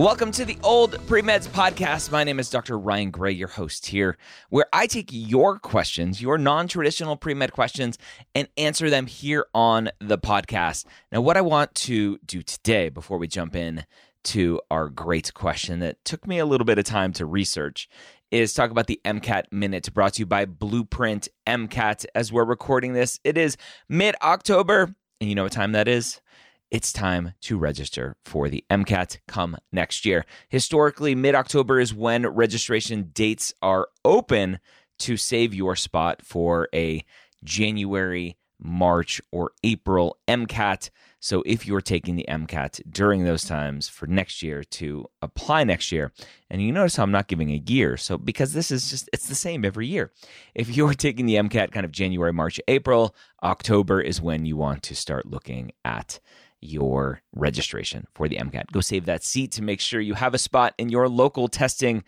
Welcome to the Old Premeds Podcast. My name is Dr. Ryan Gray, your host here, where I take your questions, your non traditional pre med questions, and answer them here on the podcast. Now, what I want to do today before we jump in to our great question that took me a little bit of time to research is talk about the MCAT Minute brought to you by Blueprint MCAT. As we're recording this, it is mid October, and you know what time that is? It's time to register for the MCAT come next year. Historically, mid October is when registration dates are open to save your spot for a January, March, or April MCAT. So if you're taking the MCAT during those times for next year to apply next year, and you notice how I'm not giving a year. So because this is just it's the same every year. If you're taking the MCAT kind of January, March, April, October is when you want to start looking at your registration for the MCAT. Go save that seat to make sure you have a spot in your local testing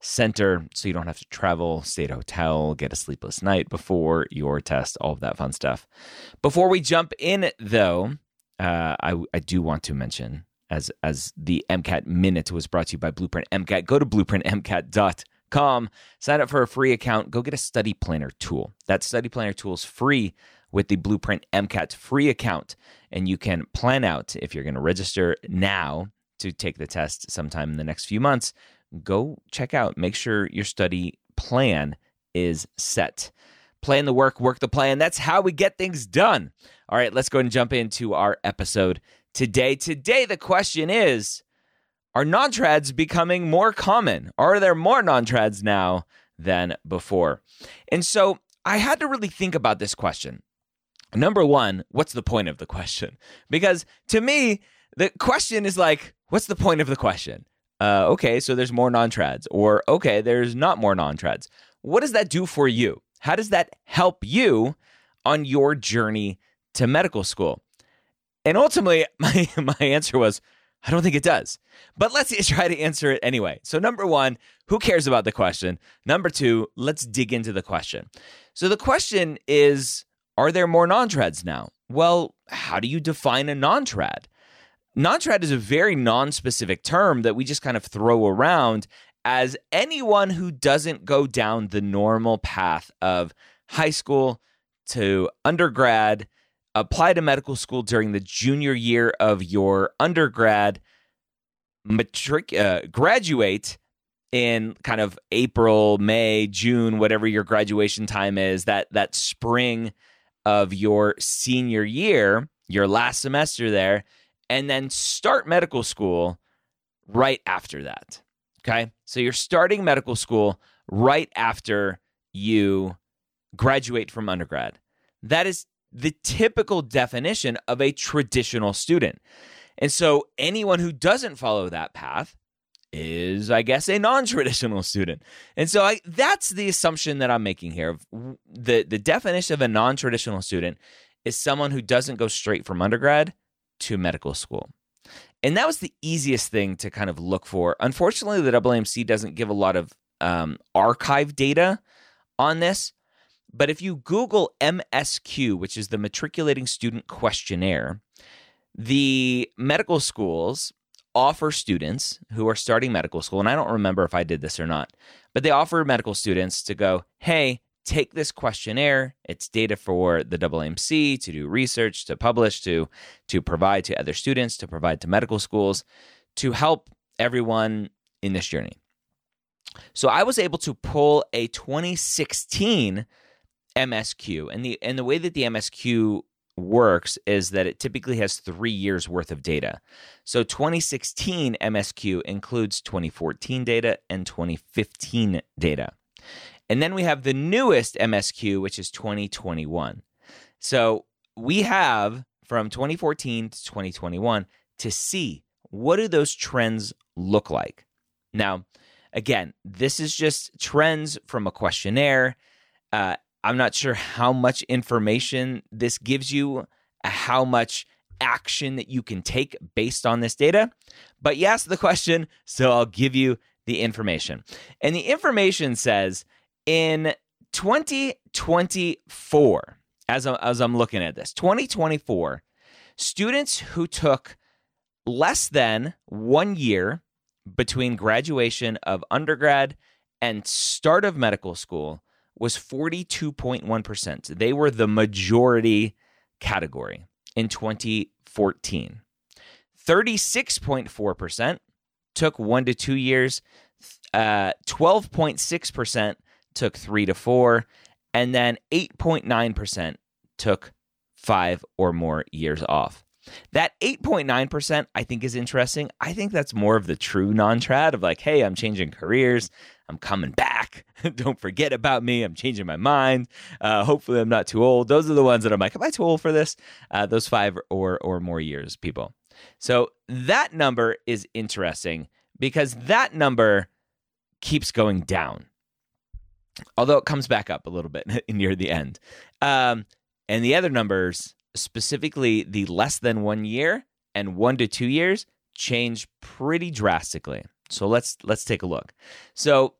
center so you don't have to travel, stay at a hotel, get a sleepless night before your test, all of that fun stuff. Before we jump in, though, uh, I, I do want to mention as as the MCAT minute was brought to you by Blueprint MCAT. Go to blueprintmcat.com, sign up for a free account, go get a study planner tool. That study planner tool is free with the Blueprint MCAT free account. And you can plan out if you're going to register now to take the test sometime in the next few months. Go check out, make sure your study plan is set. Plan the work, work the plan. That's how we get things done. All right, let's go and jump into our episode today. Today, the question is Are non trads becoming more common? Are there more non trads now than before? And so I had to really think about this question number one, what's the point of the question? Because to me, the question is like, what's the point of the question? Uh, okay, so there's more non trads, or okay, there's not more non trads. What does that do for you? How does that help you on your journey to medical school? And ultimately, my, my answer was, I don't think it does. But let's try to answer it anyway. So, number one, who cares about the question? Number two, let's dig into the question. So, the question is are there more non trads now? Well, how do you define a non trad? Non trad is a very non specific term that we just kind of throw around as anyone who doesn't go down the normal path of high school to undergrad, apply to medical school during the junior year of your undergrad, matric- uh, graduate in kind of April, May, June, whatever your graduation time is, that that spring of your senior year, your last semester there, and then start medical school right after that. Okay. So you're starting medical school right after you graduate from undergrad. That is the typical definition of a traditional student. And so anyone who doesn't follow that path is, I guess, a non-traditional student. And so I, that's the assumption that I'm making here. The the definition of a non-traditional student is someone who doesn't go straight from undergrad to medical school. And that was the easiest thing to kind of look for. Unfortunately, the AAMC doesn't give a lot of um, archive data on this. But if you Google MSQ, which is the Matriculating Student Questionnaire, the medical schools offer students who are starting medical school, and I don't remember if I did this or not, but they offer medical students to go, hey, take this questionnaire. It's data for the AAMC to do research, to publish, to to provide to other students, to provide to medical schools, to help everyone in this journey. So I was able to pull a 2016 MSQ, and the and the way that the MSQ works is that it typically has three years worth of data. So 2016 MSQ includes 2014 data and 2015 data. And then we have the newest MSQ, which is 2021. So we have from 2014 to 2021 to see what do those trends look like? Now, again, this is just trends from a questionnaire. Uh, I'm not sure how much information this gives you, how much action that you can take based on this data. But you asked the question, so I'll give you the information. And the information says in 2024, as, I, as I'm looking at this, 2024, students who took less than one year between graduation of undergrad and start of medical school was 42.1%. They were the majority category in 2014. 36.4% took one to two years, uh, 12.6% took three to four, and then 8.9% took five or more years off. That 8.9% I think is interesting. I think that's more of the true non trad of like, hey, I'm changing careers. I'm coming back. Don't forget about me. I'm changing my mind. Uh, hopefully, I'm not too old. Those are the ones that I'm like, am I too old for this? Uh, those five or, or more years, people. So that number is interesting because that number keeps going down, although it comes back up a little bit near the end. Um, and the other numbers, specifically the less than one year and one to two years, change pretty drastically. So let's let's take a look. So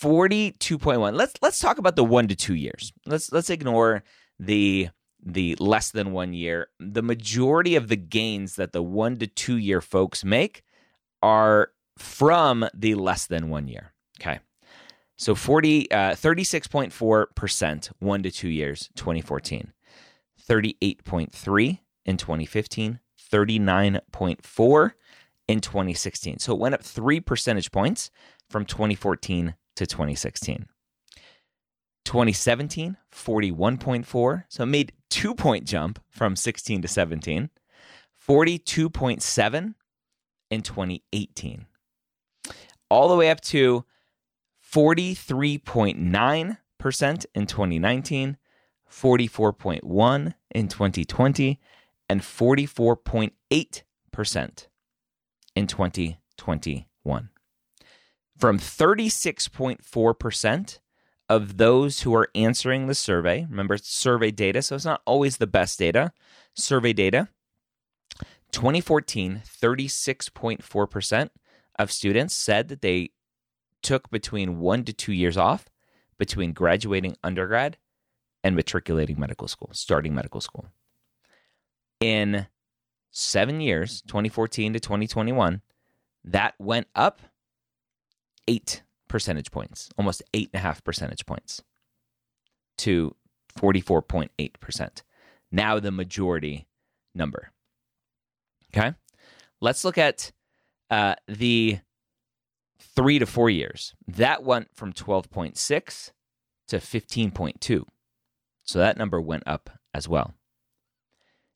42.1. Let's let's talk about the 1 to 2 years. Let's let's ignore the the less than 1 year. The majority of the gains that the 1 to 2 year folks make are from the less than 1 year. Okay. So 40 uh, 36.4% 1 to 2 years 2014. 38.3 in 2015, 39.4 in 2016. So it went up 3 percentage points from 2014 to 2016. 2017, 41.4. So it made two point jump from 16 to 17. 42.7 in 2018. All the way up to 43.9% in 2019, 44.1 in 2020, and 44.8% in 2021 from 36.4% of those who are answering the survey. Remember, it's survey data, so it's not always the best data. Survey data 2014, 36.4% of students said that they took between one to two years off between graduating undergrad and matriculating medical school, starting medical school. In seven years, 2014 to 2021, that went up eight percentage points, almost eight and a half percentage points to 44.8%. Now the majority number. Okay. Let's look at uh, the three to four years. That went from 12.6 to 15.2. So that number went up as well.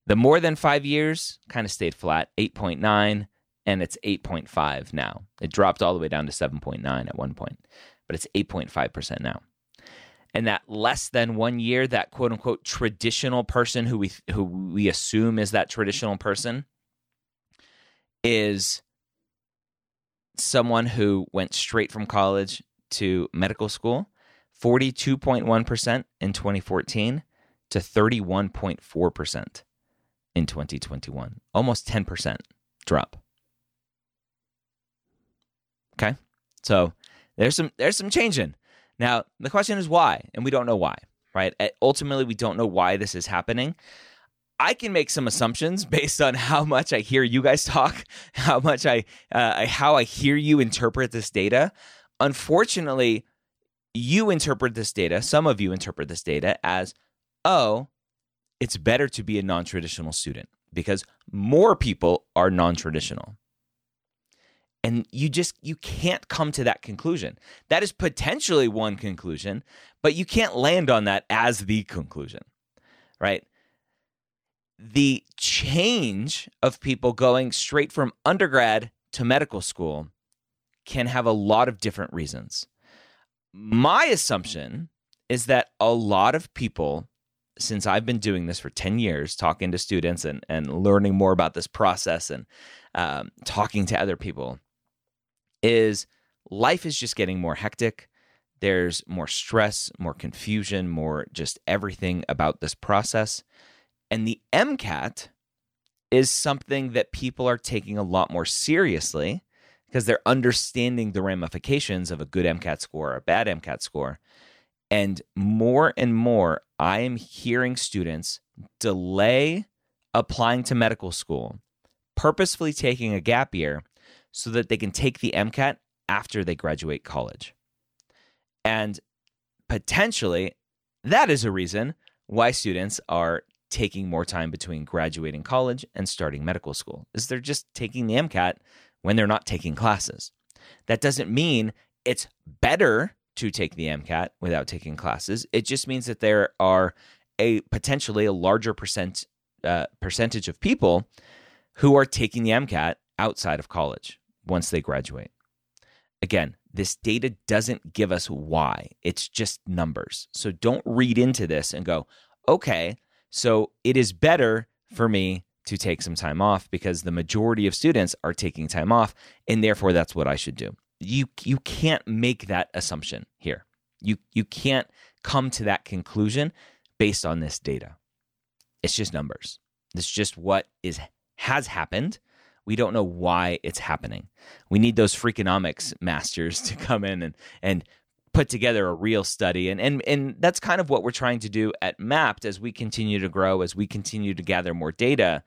The more than five years kind of stayed flat, 8.9 and it's 8.5 now. It dropped all the way down to 7.9 at one point, but it's 8.5% now. And that less than one year, that quote unquote traditional person who we who we assume is that traditional person is someone who went straight from college to medical school, 42.1% in 2014 to 31.4% in 2021. Almost 10% drop. Okay. So there's some there's some changing. Now the question is why, and we don't know why, right? Ultimately, we don't know why this is happening. I can make some assumptions based on how much I hear you guys talk, how much I uh, how I hear you interpret this data. Unfortunately, you interpret this data. Some of you interpret this data as, oh, it's better to be a non-traditional student because more people are non-traditional. And you just you can't come to that conclusion. That is potentially one conclusion but you can't land on that as the conclusion right? The change of people going straight from undergrad to medical school can have a lot of different reasons my assumption is that a lot of people since I've been doing this for 10 years, talking to students and, and learning more about this process and um, talking to other people, is life is just getting more hectic. There's more stress, more confusion, more just everything about this process. And the MCAT is something that people are taking a lot more seriously because they're understanding the ramifications of a good MCAT score or a bad MCAT score. And more and more, I am hearing students delay applying to medical school, purposefully taking a gap year so that they can take the MCAT after they graduate college. And potentially, that is a reason why students are taking more time between graduating college and starting medical school is they're just taking the MCAT when they're not taking classes. That doesn't mean it's better to take the MCAT without taking classes. It just means that there are a potentially a larger percent uh, percentage of people who are taking the MCAT outside of college once they graduate. Again, this data doesn't give us why. It's just numbers. So don't read into this and go, okay, so it is better for me to take some time off because the majority of students are taking time off and therefore that's what I should do. You you can't make that assumption here. You you can't come to that conclusion based on this data. It's just numbers. It's just what is has happened. We don't know why it's happening. We need those freakonomics masters to come in and and put together a real study and and and that's kind of what we're trying to do at Mappd as we continue to grow as we continue to gather more data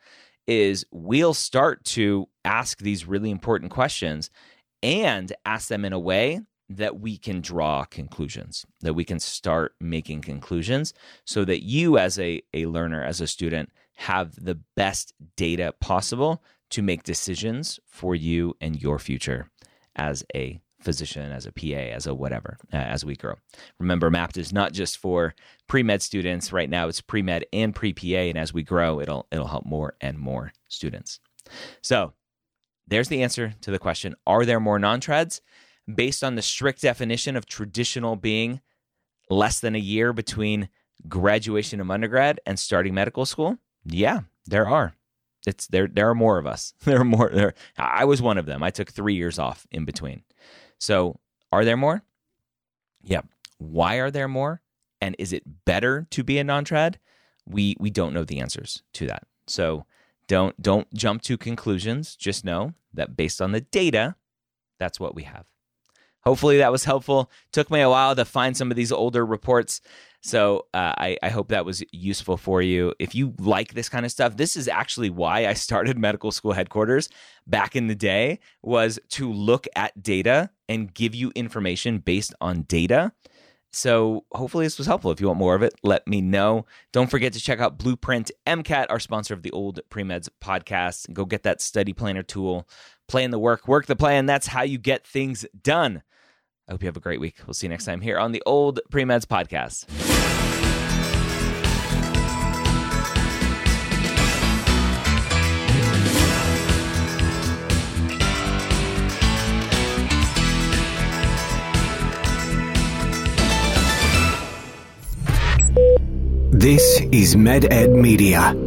is we'll start to ask these really important questions and ask them in a way that we can draw conclusions that we can start making conclusions so that you as a, a learner as a student have the best data possible to make decisions for you and your future as a physician, as a PA, as a whatever, uh, as we grow. Remember, Mappd is not just for pre med students. Right now, it's pre med and pre PA, and as we grow, it'll it'll help more and more students. So, there's the answer to the question: Are there more non-trads? Based on the strict definition of traditional being less than a year between graduation of undergrad and starting medical school, yeah, there are. It's there. There are more of us. There are more. There. I was one of them. I took three years off in between. So, are there more? Yeah. Why are there more? And is it better to be a non-trad? We we don't know the answers to that. So, don't don't jump to conclusions. Just know that based on the data, that's what we have. Hopefully that was helpful. Took me a while to find some of these older reports. So uh, I, I, hope that was useful for you. If you like this kind of stuff, this is actually why I started medical school headquarters back in the day was to look at data and give you information based on data. So hopefully this was helpful. If you want more of it, let me know. Don't forget to check out Blueprint MCAT, our sponsor of the Old Premeds podcast. Go get that study planner tool, plan the work, work the plan. That's how you get things done. I hope you have a great week. We'll see you next time here on the Old Premeds podcast. This is MedEd Media.